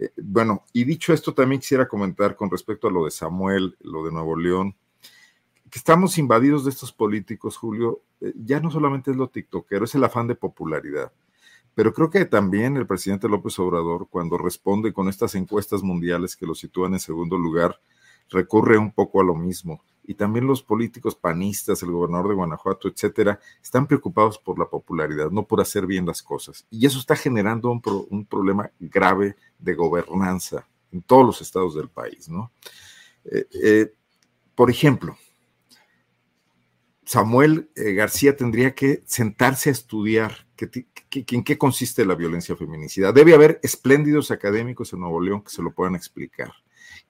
Eh, bueno, y dicho esto, también quisiera comentar con respecto a lo de Samuel, lo de Nuevo León, que estamos invadidos de estos políticos, Julio, eh, ya no solamente es lo tiktokero, es el afán de popularidad. Pero creo que también el presidente López Obrador, cuando responde con estas encuestas mundiales que lo sitúan en segundo lugar, recurre un poco a lo mismo. Y también los políticos panistas, el gobernador de Guanajuato, etcétera, están preocupados por la popularidad, no por hacer bien las cosas. Y eso está generando un, pro- un problema grave de gobernanza en todos los estados del país, ¿no? Eh, eh, por ejemplo, Samuel eh, García tendría que sentarse a estudiar qué- en qué consiste la violencia feminicida. Debe haber espléndidos académicos en Nuevo León que se lo puedan explicar.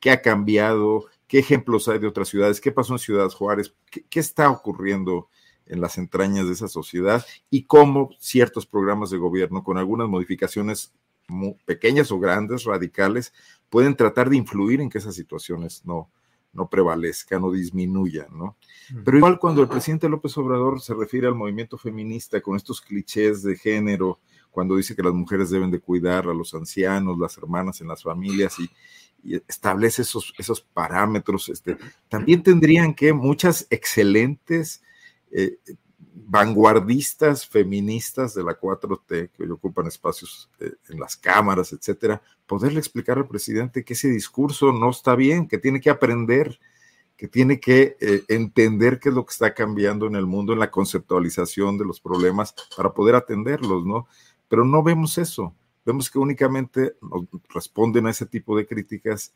¿Qué ha cambiado? ¿Qué ejemplos hay de otras ciudades? ¿Qué pasó en Ciudad Juárez? ¿Qué, qué está ocurriendo en las entrañas de esa sociedad? Y cómo ciertos programas de gobierno, con algunas modificaciones pequeñas o grandes, radicales, pueden tratar de influir en que esas situaciones no, no prevalezcan o disminuyan, ¿no? Pero igual cuando el presidente López Obrador se refiere al movimiento feminista con estos clichés de género, cuando dice que las mujeres deben de cuidar a los ancianos, las hermanas en las familias y, establece esos, esos parámetros, este, también tendrían que muchas excelentes eh, vanguardistas feministas de la 4T que hoy ocupan espacios eh, en las cámaras, etcétera, poderle explicar al presidente que ese discurso no está bien, que tiene que aprender, que tiene que eh, entender qué es lo que está cambiando en el mundo, en la conceptualización de los problemas para poder atenderlos, ¿no? Pero no vemos eso. Vemos que únicamente nos responden a ese tipo de críticas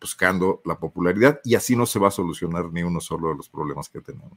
buscando la popularidad y así no se va a solucionar ni uno solo de los problemas que tenemos.